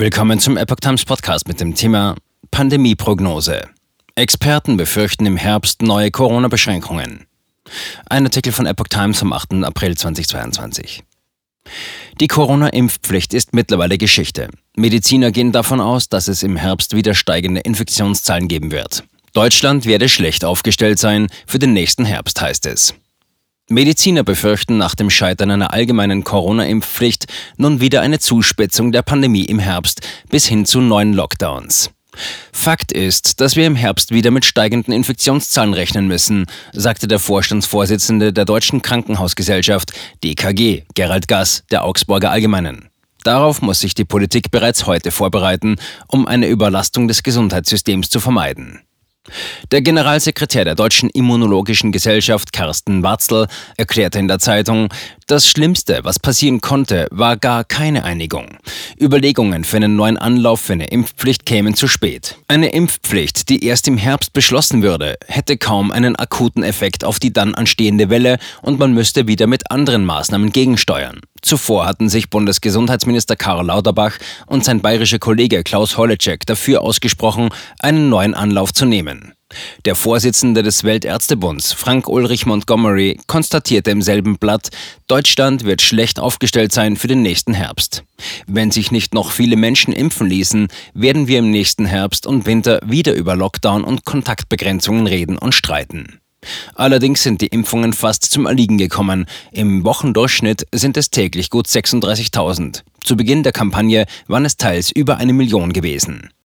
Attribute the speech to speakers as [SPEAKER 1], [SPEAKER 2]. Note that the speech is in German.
[SPEAKER 1] Willkommen zum Epoch Times Podcast mit dem Thema Pandemieprognose. Experten befürchten im Herbst neue Corona-Beschränkungen. Ein Artikel von Epoch Times vom 8. April 2022. Die Corona-Impfpflicht ist mittlerweile Geschichte. Mediziner gehen davon aus, dass es im Herbst wieder steigende Infektionszahlen geben wird. Deutschland werde schlecht aufgestellt sein für den nächsten Herbst, heißt es. Mediziner befürchten nach dem Scheitern einer allgemeinen Corona-Impfpflicht nun wieder eine Zuspitzung der Pandemie im Herbst bis hin zu neuen Lockdowns. Fakt ist, dass wir im Herbst wieder mit steigenden Infektionszahlen rechnen müssen, sagte der Vorstandsvorsitzende der Deutschen Krankenhausgesellschaft, DKG, Gerald Gass, der Augsburger Allgemeinen. Darauf muss sich die Politik bereits heute vorbereiten, um eine Überlastung des Gesundheitssystems zu vermeiden. Der Generalsekretär der Deutschen Immunologischen Gesellschaft, Carsten Watzel, erklärte in der Zeitung, das Schlimmste, was passieren konnte, war gar keine Einigung. Überlegungen für einen neuen Anlauf für eine Impfpflicht kämen zu spät. Eine Impfpflicht, die erst im Herbst beschlossen würde, hätte kaum einen akuten Effekt auf die dann anstehende Welle und man müsste wieder mit anderen Maßnahmen gegensteuern. Zuvor hatten sich Bundesgesundheitsminister Karl Lauterbach und sein bayerischer Kollege Klaus Holleczek dafür ausgesprochen, einen neuen Anlauf zu nehmen. Der Vorsitzende des Weltärztebunds, Frank Ulrich Montgomery, konstatierte im selben Blatt, Deutschland wird schlecht aufgestellt sein für den nächsten Herbst. Wenn sich nicht noch viele Menschen impfen ließen, werden wir im nächsten Herbst und Winter wieder über Lockdown und Kontaktbegrenzungen reden und streiten. Allerdings sind die Impfungen fast zum Erliegen gekommen. Im Wochendurchschnitt sind es täglich gut 36.000. Zu Beginn der Kampagne waren es teils über eine Million gewesen.